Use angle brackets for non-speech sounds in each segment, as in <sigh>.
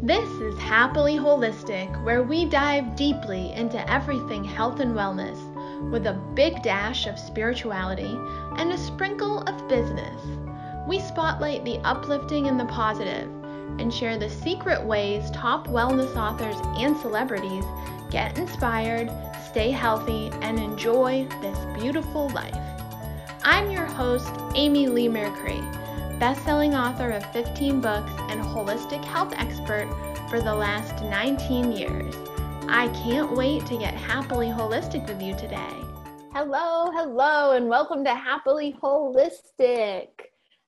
This is Happily Holistic, where we dive deeply into everything health and wellness with a big dash of spirituality and a sprinkle of business. We spotlight the uplifting and the positive and share the secret ways top wellness authors and celebrities get inspired, stay healthy, and enjoy this beautiful life. I'm your host, Amy Leigh Mercree best-selling author of 15 books and holistic health expert for the last 19 years. I can't wait to get happily holistic with you today. Hello, hello, and welcome to Happily Holistic.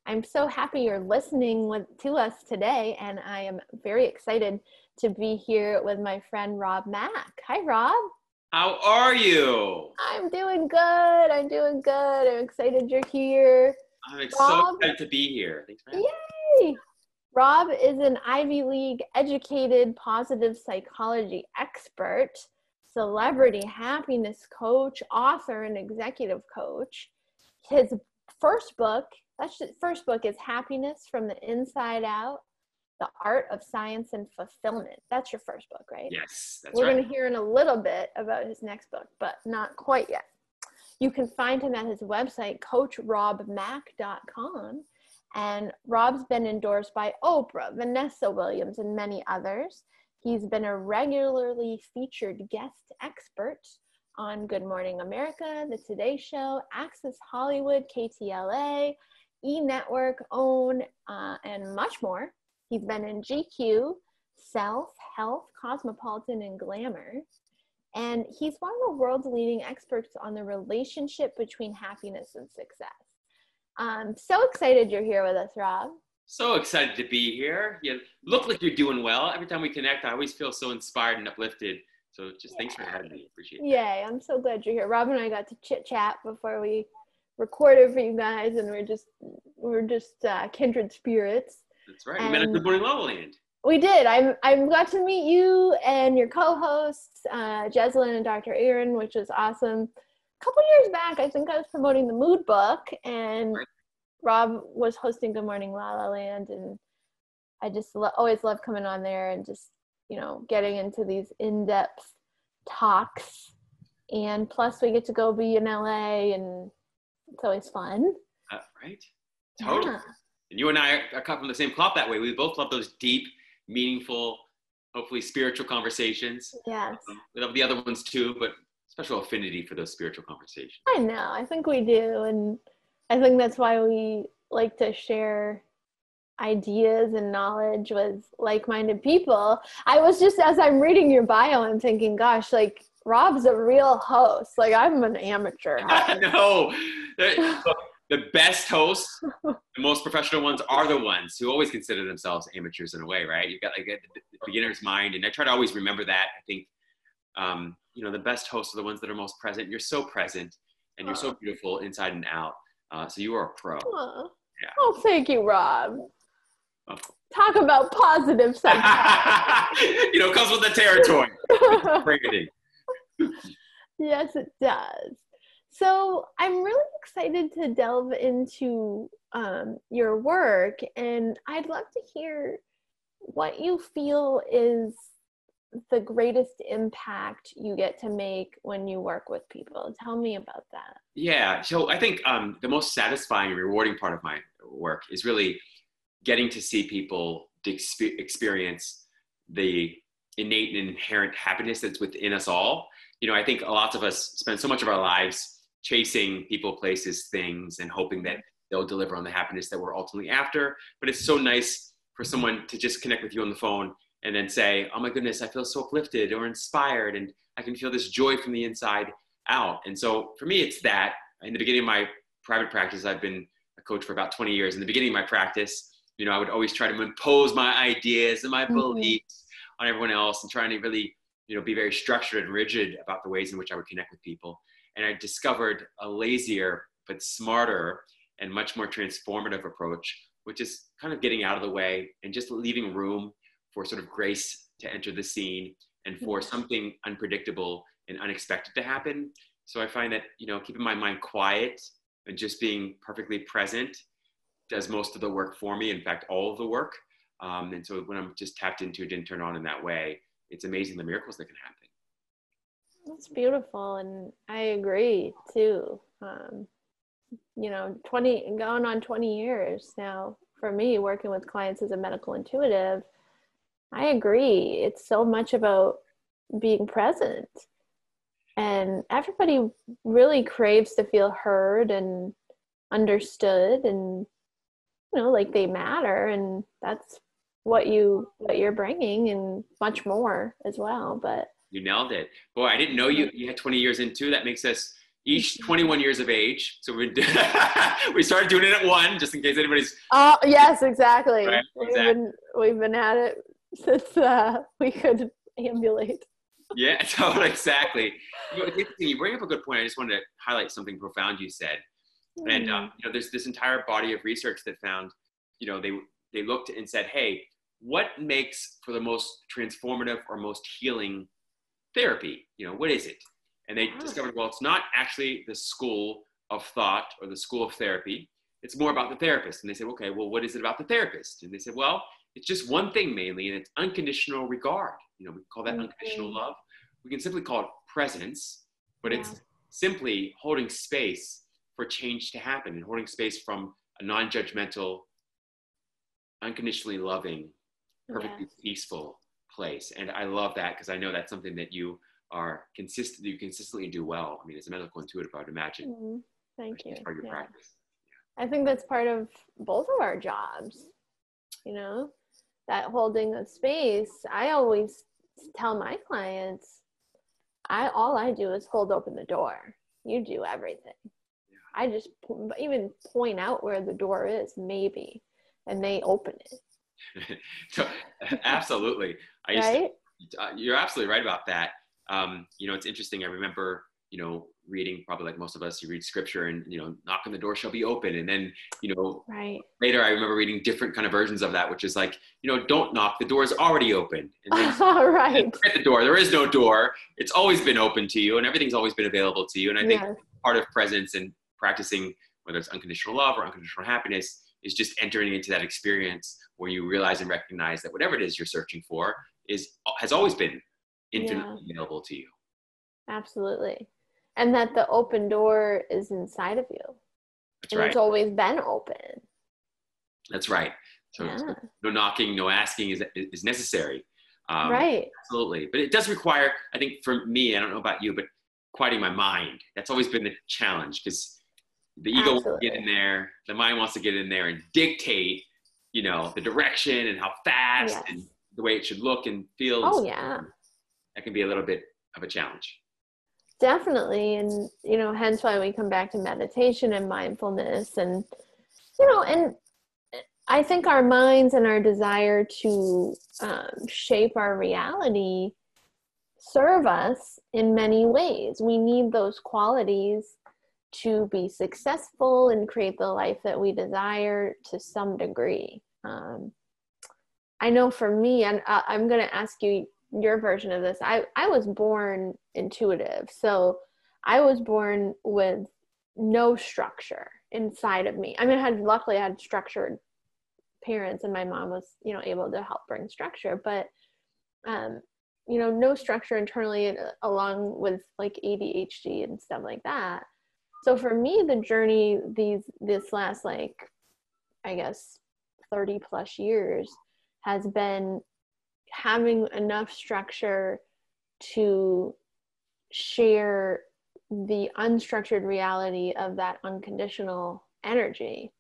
I'm so happy you're listening with, to us today, and I am very excited to be here with my friend Rob Mack. Hi, Rob. How are you? I'm doing good. I'm doing good. I'm excited you're here. I'm Rob, so excited to be here. Thanks for Yay! Rob is an Ivy League educated positive psychology expert, celebrity happiness coach, author, and executive coach. His first book, that's first book is Happiness from the Inside Out. The Art of Science and Fulfillment. That's your first book, right? Yes, We're right. going to hear in a little bit about his next book, but not quite yet. You can find him at his website, coachrobmack.com. And Rob's been endorsed by Oprah, Vanessa Williams, and many others. He's been a regularly featured guest expert on Good Morning America, The Today Show, Access Hollywood, KTLA, E Network, OWN, uh, and much more. He's been in GQ, Self, Health, Cosmopolitan, and Glamour. And he's one of the world's leading experts on the relationship between happiness and success. I'm so excited you're here with us, Rob. So excited to be here. You look like you're doing well. Every time we connect, I always feel so inspired and uplifted. So just Yay. thanks for having me. Appreciate it. Yay, I'm so glad you're here. Rob and I got to chit chat before we recorded for you guys, and we're just we're just uh, kindred spirits. That's right. And we met at Good Morning La La Land. We did. I'm I'm glad to meet you and your co-hosts, uh, Jeslyn and Dr. Aaron, which was awesome. A couple years back, I think I was promoting the Mood Book, and. Rob was hosting Good Morning La La Land, and I just lo- always love coming on there and just you know getting into these in-depth talks. And plus, we get to go be in LA, and it's always fun. Uh, right. Totally. Yeah. And you and I are cut from the same cloth that way. We both love those deep meaningful, hopefully spiritual conversations. Yes. Um, we love the other ones too, but special affinity for those spiritual conversations. I know. I think we do. And I think that's why we like to share ideas and knowledge with like-minded people. I was just as I'm reading your bio, I'm thinking, gosh, like Rob's a real host. Like I'm an amateur. <laughs> I know <laughs> the best hosts, <laughs> the most professional ones are the ones who always consider themselves amateurs in a way, right? You've got like the beginner's mind, and I try to always remember that. I think, um, you know, the best hosts are the ones that are most present. You're so present, and you're so beautiful inside and out. Uh, so you are a pro. Yeah. Oh, thank you, Rob. Oh. Talk about positive <laughs> you know, comes with the territory. <laughs> yes, it does. So I'm really excited to delve into um, your work, and I'd love to hear what you feel is the greatest impact you get to make when you work with people. Tell me about that. Yeah, so I think um, the most satisfying and rewarding part of my work is really getting to see people experience the innate and inherent happiness that's within us all. You know, I think lots of us spend so much of our lives chasing people, places, things, and hoping that they'll deliver on the happiness that we're ultimately after. But it's so nice for someone to just connect with you on the phone and then say, Oh my goodness, I feel so uplifted or inspired, and I can feel this joy from the inside out. And so for me, it's that. In the beginning of my private practice, I've been a coach for about 20 years. In the beginning of my practice, you know, I would always try to impose my ideas and my mm-hmm. beliefs on everyone else and trying to really, you know, be very structured and rigid about the ways in which I would connect with people and I discovered a lazier but smarter and much more transformative approach, which is kind of getting out of the way and just leaving room for sort of grace to enter the scene and for something unpredictable and unexpected to happen. So I find that, you know, keeping my mind quiet and just being perfectly present does most of the work for me. In fact, all of the work. Um, and so when I'm just tapped into it and turned on in that way, it's amazing the miracles that can happen. That's beautiful, and I agree too. Um, you know, 20 going on 20 years now for me working with clients as a medical intuitive. I agree. It's so much about being present. And everybody really craves to feel heard and understood and you know like they matter and that's what you what you're bringing and much more as well but you nailed it boy i didn't know you you had 20 years into that makes us each mm-hmm. 21 years of age so we <laughs> we started doing it at one just in case anybody's oh yes exactly, right? exactly. We've, been, we've been at it since uh, we could ambulate yeah <laughs> totally exactly you, know, you bring up a good point i just wanted to highlight something profound you said mm. and um, you know there's this entire body of research that found you know they they looked and said hey what makes for the most transformative or most healing therapy you know what is it and they oh. discovered well it's not actually the school of thought or the school of therapy it's more about the therapist and they said okay well what is it about the therapist and they said well it's just one thing mainly and it's unconditional regard you know we call that mm-hmm. unconditional love we can simply call it presence but yeah. it's simply holding space for change to happen and holding space from a non-judgmental unconditionally loving perfectly yes. peaceful place and i love that because i know that's something that you are consistent you consistently do well i mean as a medical intuitive i would imagine mm-hmm. thank you part of your yeah. practice yeah. i think that's part of both of our jobs you know that holding a space i always tell my clients i all i do is hold open the door you do everything yeah. i just even point out where the door is maybe and they open it <laughs> <laughs> absolutely I used right? To, uh, you're absolutely right about that. Um, you know it's interesting. I remember you know reading probably like most of us you read scripture and you know knock on the door shall be open. And then you know right. later i remember reading different kind of versions of that which is like you know don't knock the door is already open. And then, <laughs> right. <laughs> At the door. There is no door. It's always been open to you and everything's always been available to you. And i think yes. part of presence and practicing whether it's unconditional love or unconditional happiness is just entering into that experience where you realize and recognize that whatever it is you're searching for is has always been infinitely yeah. available to you. Absolutely. And that the open door is inside of you. That's and right. it's always been open. That's right. So yeah. no knocking no asking is, is necessary. Um, right. absolutely. But it does require i think for me i don't know about you but quieting my mind that's always been the challenge because the ego wants to get in there. The mind wants to get in there and dictate you know the direction and how fast yes. and the way it should look and feel. Oh yeah. That can be a little bit of a challenge. Definitely. And you know hence why we come back to meditation and mindfulness and you know and i think our minds and our desire to um, shape our reality serve us in many ways. We need those qualities to be successful and create the life that we desire to some degree. Um, i know for me and i'm going to ask you your version of this. I i was born intuitive. So i was born with no structure inside of me. I mean i had luckily i had structured parents and my mom was you know able to help bring structure but um you know no structure internally uh, along with like adhd and stuff like that so for me the journey these this last like i guess 30 plus years has been having enough structure to share the unstructured reality of that unconditional energy.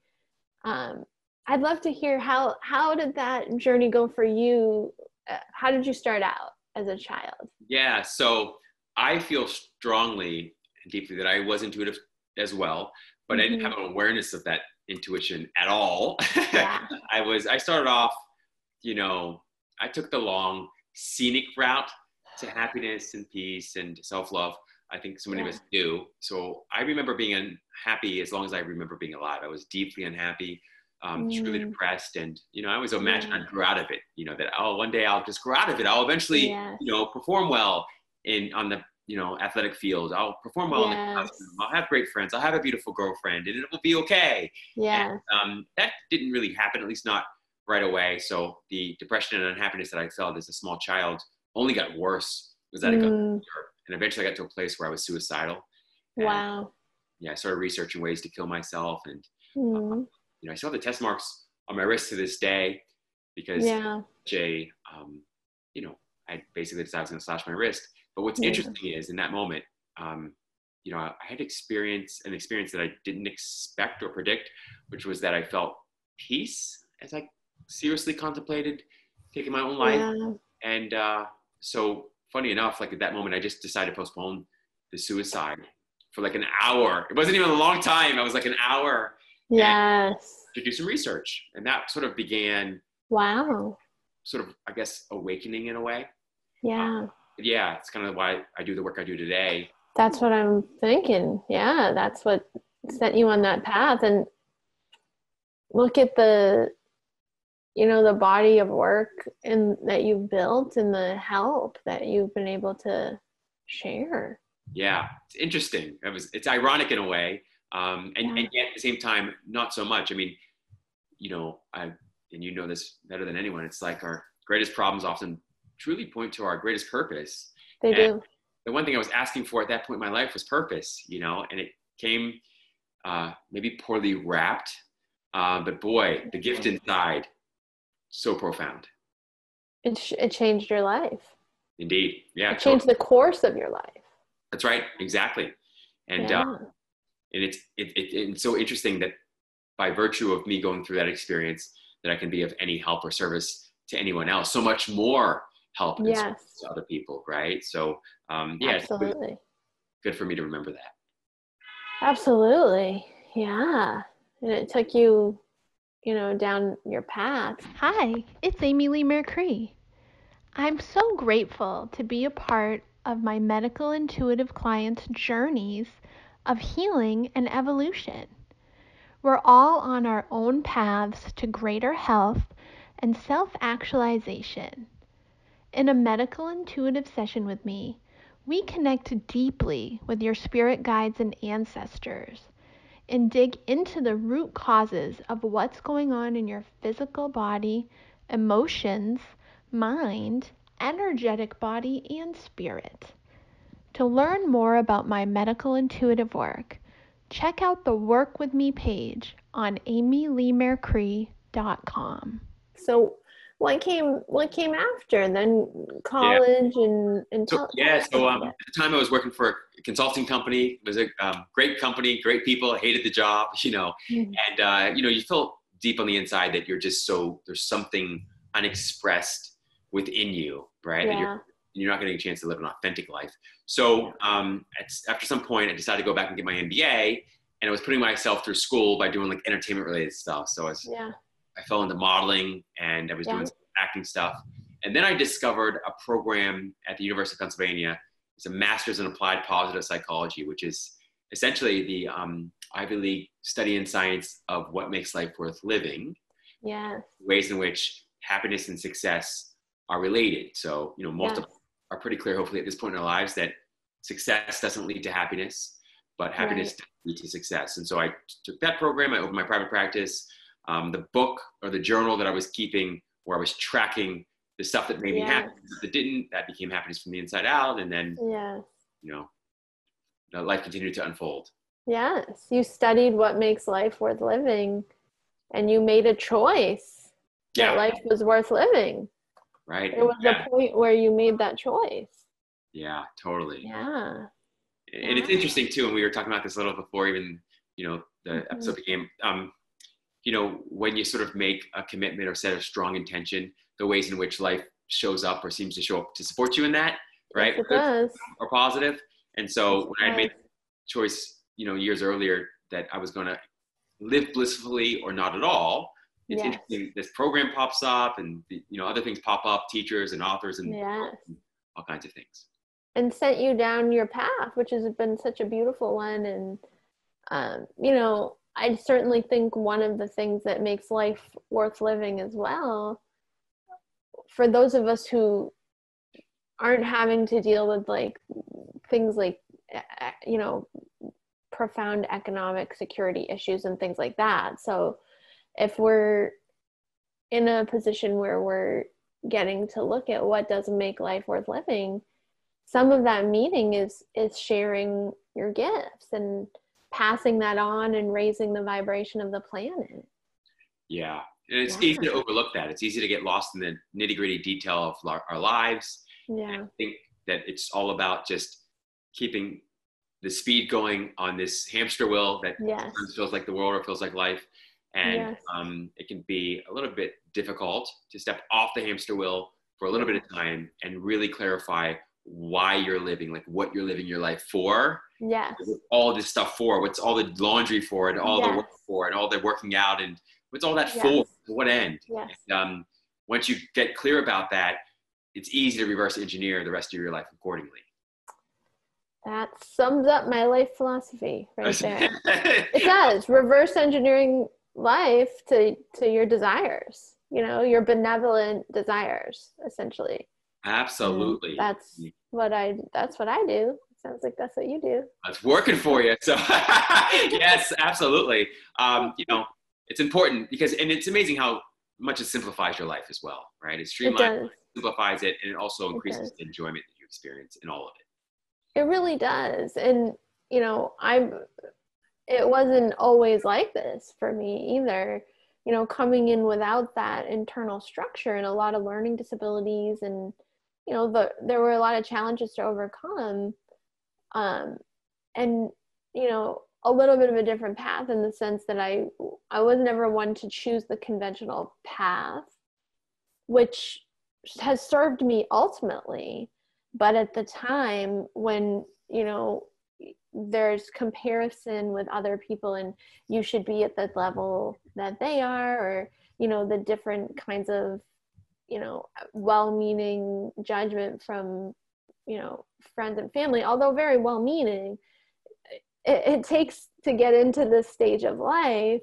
Um, i'd love to hear how how did that journey go for you? Uh, how did you start out as a child? Yeah so i feel strongly and deeply that i was intuitive as well but mm-hmm. i didn't have an awareness of that intuition at all yeah. <laughs> i was i started off you know I took the long scenic route to happiness and peace and self-love. I think so many yeah. of us do. So I remember being unhappy as long as I remember being alive. I was deeply unhappy, um, mm. truly depressed, and you know, I always imagine yeah. I'd grow out of it. You know, that oh, one day I'll just grow out of it. I'll eventually, yes. you know, perform well in on the you know athletic field. I'll perform well yes. in the classroom. I'll have great friends. I'll have a beautiful girlfriend, and it will be okay. Yeah. um, that didn't really happen, at least not right away. So the depression and unhappiness that I felt as a small child only got worse. Was that mm. I got and eventually I got to a place where I was suicidal. Wow. yeah, I started researching ways to kill myself, and mm. you know, I still have the test marks on my wrist to this day because yeah. Jay, um, you know, I basically decided I was going to slash my wrist. But what's yeah. interesting is in that moment, um, you know, I had experience an experience that I didn't expect or predict, which was that I felt peace as I seriously contemplated taking my own life. Yeah. And uh, so, funny enough, like at that moment, I just decided to postpone the suicide for like an hour. It wasn't even a long time. I was like an hour. Yes. To do some research, and that sort of began. Wow. Sort of, I guess, awakening in a way. Yeah. Uh, yeah, it's kind of why I do the work I do today. That's what I'm thinking. Yeah, that's what sent you on that path. And look at the you know the body of work and that you've built and the help that you've been able to share yeah it's interesting it was it's ironic in a way um, and, yeah. and yet at the same time not so much i mean you know i and you know this better than anyone it's like our greatest problems often truly point to our greatest purpose they and do the one thing i was asking for at that point in my life was purpose you know and it came uh, maybe poorly wrapped uh, but boy the gift inside so profound. It, sh- it changed your life. Indeed. Yeah. It changed totally. the course of your life. That's right. Exactly. And, uh, yeah. uh, and it's, it, it, it's so interesting that by virtue of me going through that experience, that I can be of any help or service to anyone else. So much more help yes. to other people. Right. So, um, yeah, absolutely. Good, good for me to remember that. Absolutely. Yeah. And it took you you know, down your path. Hi, it's Amy Leigh Mercree. I'm so grateful to be a part of my medical intuitive clients' journeys of healing and evolution. We're all on our own paths to greater health and self actualization. In a medical intuitive session with me, we connect deeply with your spirit guides and ancestors and dig into the root causes of what's going on in your physical body, emotions, mind, energetic body, and spirit. To learn more about my medical intuitive work, check out the Work With Me page on amyleighmercree.com. So, what came what came after then college yeah. and, and so, yeah so um, at the time i was working for a consulting company it was a um, great company great people I hated the job <laughs> you know mm-hmm. and uh, you know you feel deep on the inside that you're just so there's something unexpressed within you right yeah. you're, you're not getting a chance to live an authentic life so um, after some point i decided to go back and get my mba and i was putting myself through school by doing like entertainment related stuff so i was yeah I fell into modeling and I was yeah. doing acting stuff. And then I discovered a program at the University of Pennsylvania. It's a master's in applied positive psychology, which is essentially the um, Ivy League study in science of what makes life worth living. Yeah. Ways in which happiness and success are related. So, you know, most yes. of are pretty clear, hopefully, at this point in our lives that success doesn't lead to happiness, but happiness right. leads to success. And so I took that program, I opened my private practice, um, the book or the journal that I was keeping where I was tracking the stuff that made me happy that didn't that became happiness from the inside out and then yes. you know life continued to unfold yes you studied what makes life worth living and you made a choice yeah. that life was worth living right there was yeah. a point where you made that choice yeah totally yeah and yeah. it's interesting too and we were talking about this a little before even you know the mm-hmm. episode became um you know, when you sort of make a commitment or set a strong intention, the ways in which life shows up or seems to show up to support you in that, right? Yes, it does. Or positive. And so when I made the choice, you know, years earlier that I was going to live blissfully or not at all, it's yes. interesting. This program pops up, and you know, other things pop up, teachers and authors and, yes. and all kinds of things. And sent you down your path, which has been such a beautiful one. And um, you know, I certainly think one of the things that makes life worth living as well, for those of us who aren't having to deal with like things like, you know, profound economic security issues and things like that. So if we're in a position where we're getting to look at what does make life worth living some of that meaning is is sharing your gifts and passing that on and raising the vibration of the planet yeah and it's Yeah. easy to overlook that it's easy to get lost in the nitty gritty detail of our, our lives yeah I think that it's all about just keeping the speed going on this hamster wheel that yes feels like the world or feels like life. And Yes. um, it can be a little bit difficult to step off the hamster wheel for a little bit of time and really clarify why you're living, like what you're living your life for, yes what's all this stuff for, what's all the laundry for, and all the work for, and all the working out, and what's all that Yes. for, what end. yes And, um, once you get clear about that, it's easy to reverse engineer the rest of your life accordingly. that sums up my life philosophy right <laughs> there it does reverse engineering life to to your desires you know your benevolent desires essentially Absolutely. that's what i that's what i do sounds like that's what you do It's working for you. So <laughs> yes, absolutely. Um, you know, it's important because, and it's amazing how much it simplifies your life as well, right? It it streamlines, does simplifies it, and it also increases does. the enjoyment that you experience in all of it. it really does and you know i'm it wasn't always like this for me either you know coming in without that internal structure and a lot of learning disabilities and you know the there were a lot of challenges to overcome um and you know a little bit of a different path in the sense that i i was never one to choose the conventional path which has served me ultimately. But at the time when you know there's comparison with other people and you should be at the level that they are or you know the different kinds of you know well-meaning judgment from you know friends and family although very well-meaning it, it takes to get into this stage of life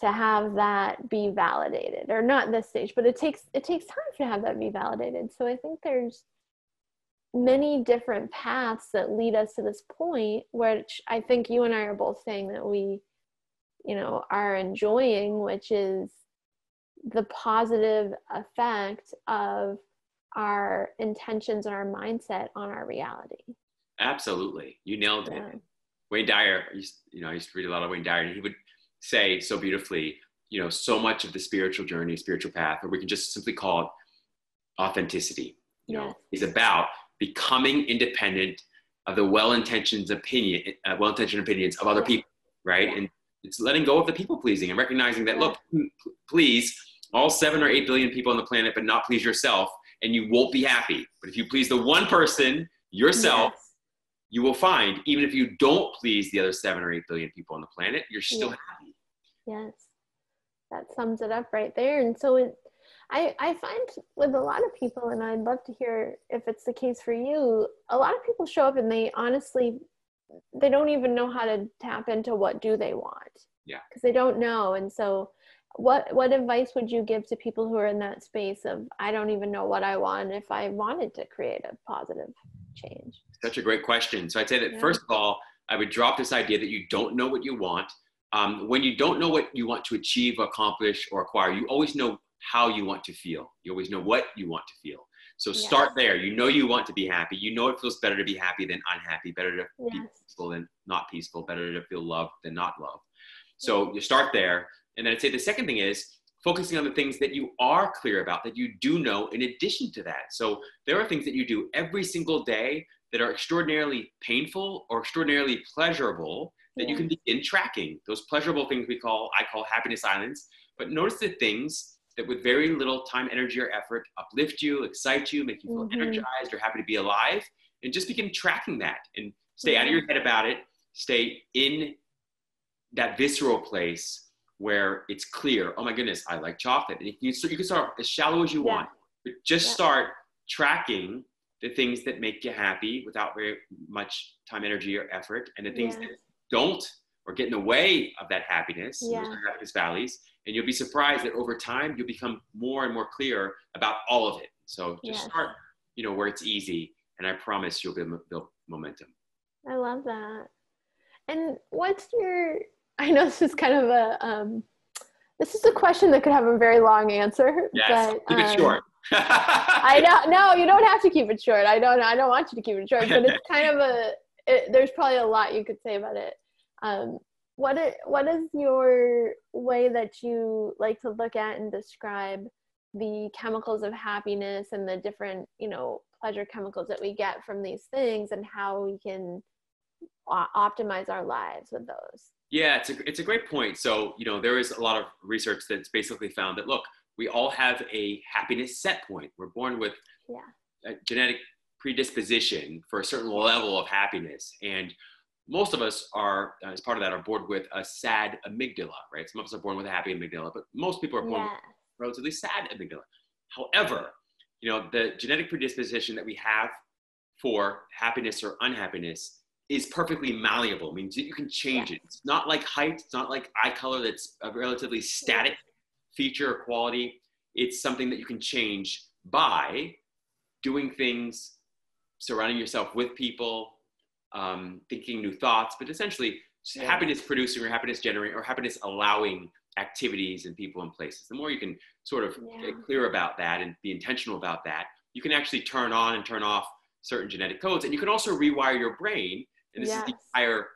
to have that be validated or not this stage but it takes it takes time to have that be validated. So i think there's many different paths that lead us to this point which i think you and i are both saying that we you know are enjoying which is the positive effect of our intentions and our mindset on our reality Absolutely, you nailed it. Wayne Dyer, you know, I used to read a lot of Wayne Dyer, and he would say so beautifully, you know, so much of the spiritual journey, spiritual path, or we can just simply call it authenticity. You know, is about becoming independent of the well-intentioned opinion, uh, well-intentioned opinions of other Yeah. people, right? Yeah. And it's letting go of the people pleasing and recognizing that, Yeah. look, please all seven or eight billion people on the planet, but not please yourself, and you won't be happy. But if you please the one person, yourself, Yes. you will find even if you don't please the other seven or eight billion people on the planet, you're still Yeah. happy. Yes, that sums it up right there. And so it, I, I find with a lot of people, and I'd love to hear if it's the case for you, a lot of people show up and they honestly, they don't even know how to tap into what do they want. Yeah. Because they don't know. And so what, what advice would you give to people who are in that space of, I don't even know what I want if I wanted to create a positive change? Such a great question. So I'd say that Yeah. first of all, I would drop this idea that you don't know what you want. Um, when you don't know what you want to achieve, accomplish, or acquire, you always know how you want to feel. You always know what you want to feel. So Yes. start there. You know you want to be happy. You know it feels better to be happy than unhappy, better to be peaceful than not peaceful, better to feel loved than not loved. So you start there. And then I'd say the second thing is focusing on the things that you are clear about, that you do know in addition to that. So there are things that you do every single day that are extraordinarily painful or extraordinarily pleasurable that you can begin tracking. Those pleasurable things we call, I call happiness islands. But notice the things that with very little time, energy, or effort uplift you, excite you, make you feel Mhm. energized or happy to be alive, and just begin tracking that and stay out of your head about it. Stay in that visceral place where it's clear. Oh my goodness, I like chocolate. And you can, so you can start as shallow as you Yeah. want, but just Yeah. start tracking the things that make you happy without very much time, energy, or effort, and the things Yeah. that don't or get in the way of that happiness, Yeah. are happiness valleys. And you'll be surprised that over time you'll become more and more clear about all of it. So just Yes. start, you know, where it's easy, and I promise you'll build, build momentum. I love that. And what's your? I know this is kind of a um, this is a question that could have a very long answer. Yes, but, keep it um, short. <laughs> I know. No, you don't have to keep it short. I don't. I don't want you to keep it short. But it's <laughs> kind of a. It, there's probably a lot you could say about it. Um, what is, what is your way that you like to look at and describe the chemicals of happiness and the different you know pleasure chemicals that we get from these things and how we can optimize our lives with those yeah it's a, it's a great point so you know there is a lot of research that's basically found that look we all have a happiness set point we're born with yeah. a genetic predisposition for a certain level of happiness and most of us are, as part of that, are born with a sad amygdala, right? Some of us are born with a happy amygdala, but most people are born yeah. with relatively sad amygdala. However, you know, the genetic predisposition that we have for happiness or unhappiness is perfectly malleable. It means you can change yeah. it. It's not like height, it's not like eye color that's a relatively static feature or quality. It's something that you can change by doing things, surrounding yourself with people, um, thinking new thoughts, but essentially yeah. happiness producing or happiness generating or happiness allowing activities and people and places. The more you can sort of yeah. get clear about that and be intentional about that, you can actually turn on and turn off certain genetic codes. And you can also rewire your brain. And this yes. is the entire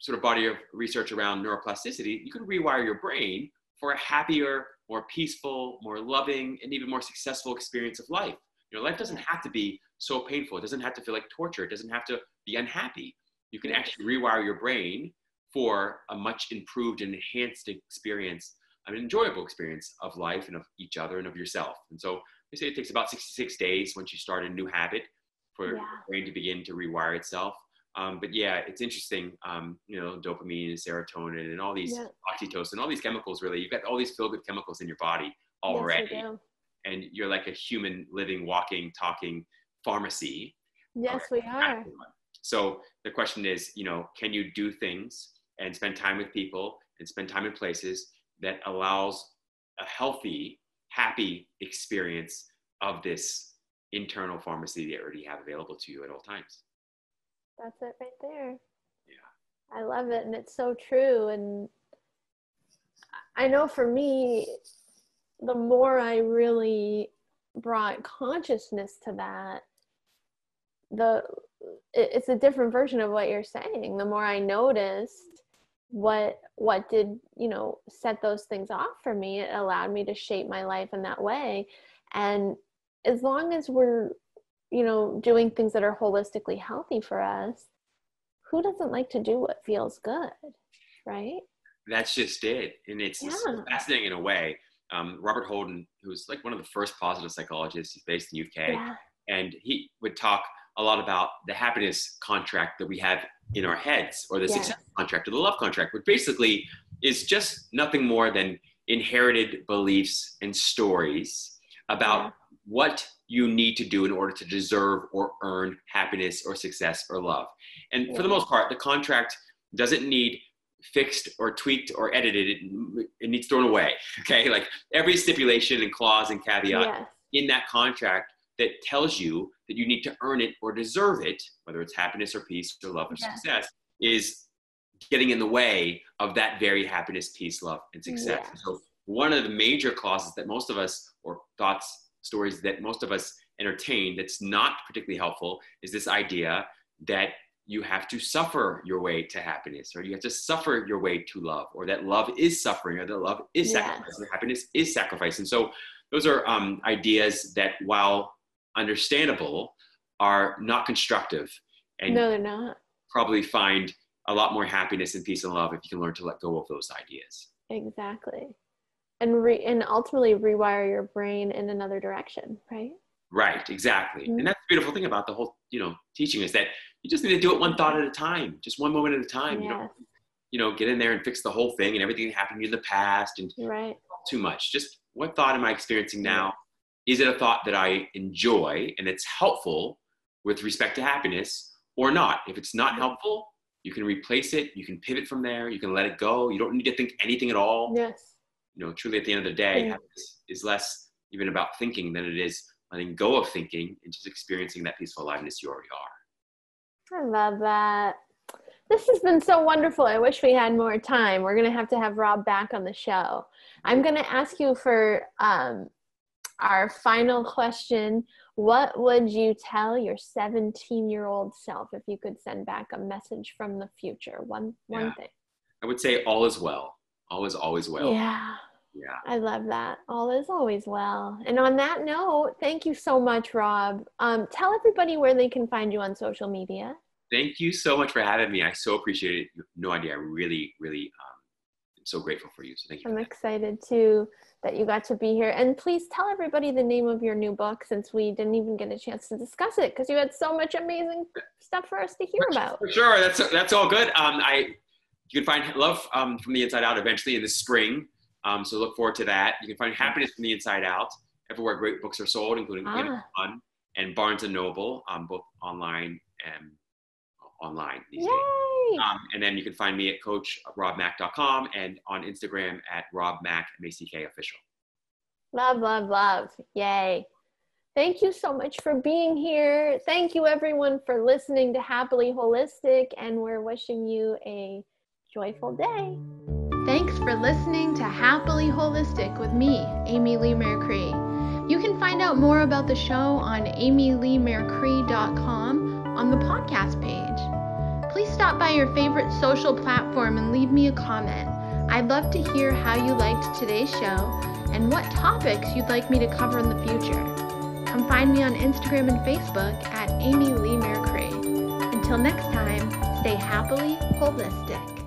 sort of body of research around neuroplasticity. You can rewire your brain for a happier, more peaceful, more loving, and even more successful experience of life. Your life doesn't have to be so painful. It doesn't have to feel like torture. It doesn't have to be unhappy. You can actually rewire your brain for a much improved and enhanced experience, an enjoyable experience of life and of each other and of yourself. And so they say it takes about 66 days once you start a new habit for yeah. your brain to begin to rewire itself. Um, but yeah, it's interesting. Um, you know, dopamine and serotonin and all these yeah. oxytocin, all these chemicals. Really, you've got all these feel-good chemicals in your body already, yes, and you're like a human, living, walking, talking pharmacy. Yes, we are. So the question is, you know, can you do things and spend time with people and spend time in places that allows a healthy, happy experience of this internal pharmacy that you already have available to you at all times. That's it right there. Yeah. I love it and it's so true and I know for me the more I really brought consciousness to that the it's a different version of what you're saying the more i noticed what what did you know set those things off for me it allowed me to shape my life in that way and as long as we're you know doing things that are holistically healthy for us who doesn't like to do what feels good right that's just it and it's, yeah. fascinating in a way um, robert holden who's like one of the first positive psychologists he's based in uk yeah. and he would talk a lot about the happiness contract that we have in our heads or the yes. success contract or the love contract, which basically is just nothing more than inherited beliefs and stories about yeah. what you need to do in order to deserve or earn happiness or success or love. And yeah. for the most part, the contract doesn't need fixed or tweaked or edited. It, it needs thrown away. <laughs> Okay. Like every stipulation and clause and caveat yes. in that contract that tells you that you need to earn it or deserve it, whether it's happiness or peace or love or yeah. success, is getting in the way of that very happiness, peace, love, and success. Yeah. So one of the major clauses that most of us, or thoughts, stories that most of us entertain that's not particularly helpful is this idea that you have to suffer your way to happiness or you have to suffer your way to love or that love is suffering or that love is yes. sacrifice or happiness is sacrifice and so those are um, ideas that while understandable are not constructive and no they're not. probably find a lot more happiness and peace and love if you can learn to let go of those ideas. Exactly and re- and ultimately rewire your brain in another direction right right exactly mm-hmm. and that's the beautiful thing about the whole you know teaching is that you just need to do it one thought at a time just one moment at a time yes. you know you know get in there and fix the whole thing and everything that happened to you in the past and right too much just what thought am i experiencing now is it a thought that I enjoy and it's helpful with respect to happiness or not? If it's not helpful, you can replace it, you can pivot from there, you can let it go. You don't need to think anything at all. Yes. You know, truly at the end of the day, is less even about thinking than it is letting go of thinking and just experiencing that peaceful aliveness you already are. I love that. This has been so wonderful. I wish we had more time. We're going to have to have Rob back on the show. I'm going to ask you for um, our final question. What would you tell your 17 year old self if you could send back a message from the future? One, one Yeah. thing. I would say all is well. All is always well. Yeah. Yeah. I love that. All is always well. And on that note, thank you so much, Rob. Um, tell everybody where they can find you on social media. Thank you so much for having me. I so appreciate it. You have no idea. I really, really um, am so grateful for you. So thank you. I'm excited too that you got to be here. And please tell everybody the name of your new book since we didn't even get a chance to discuss it because you had so much amazing stuff for us to hear about. For sure. That's that's all good. Um, I you can find love um, from the inside out eventually in the spring. Um, so look forward to that. You can find happiness from the inside out everywhere great books are sold, including Ah. Amazon and Barnes and Noble, um, both online and online these days. Yay! Um, and then you can find me at coachrobmack.com and on Instagram at robmack, M-A-C-K official. Love, love, love. Yay. Thank you so much for being here. Thank you, everyone, for listening to Happily Holistic, and we're wishing you a joyful day. Thanks for listening to Happily Holistic with me, Amy Leigh Mercree. You can find out more about the show on amyleighmercree.com on the podcast page. Please stop by your favorite social platform and leave me a comment. I'd love to hear how you liked today's show and what topics you'd like me to cover in the future. Come find me on Instagram and Facebook at Amy Leigh Mercree. Until next time, stay happily holistic.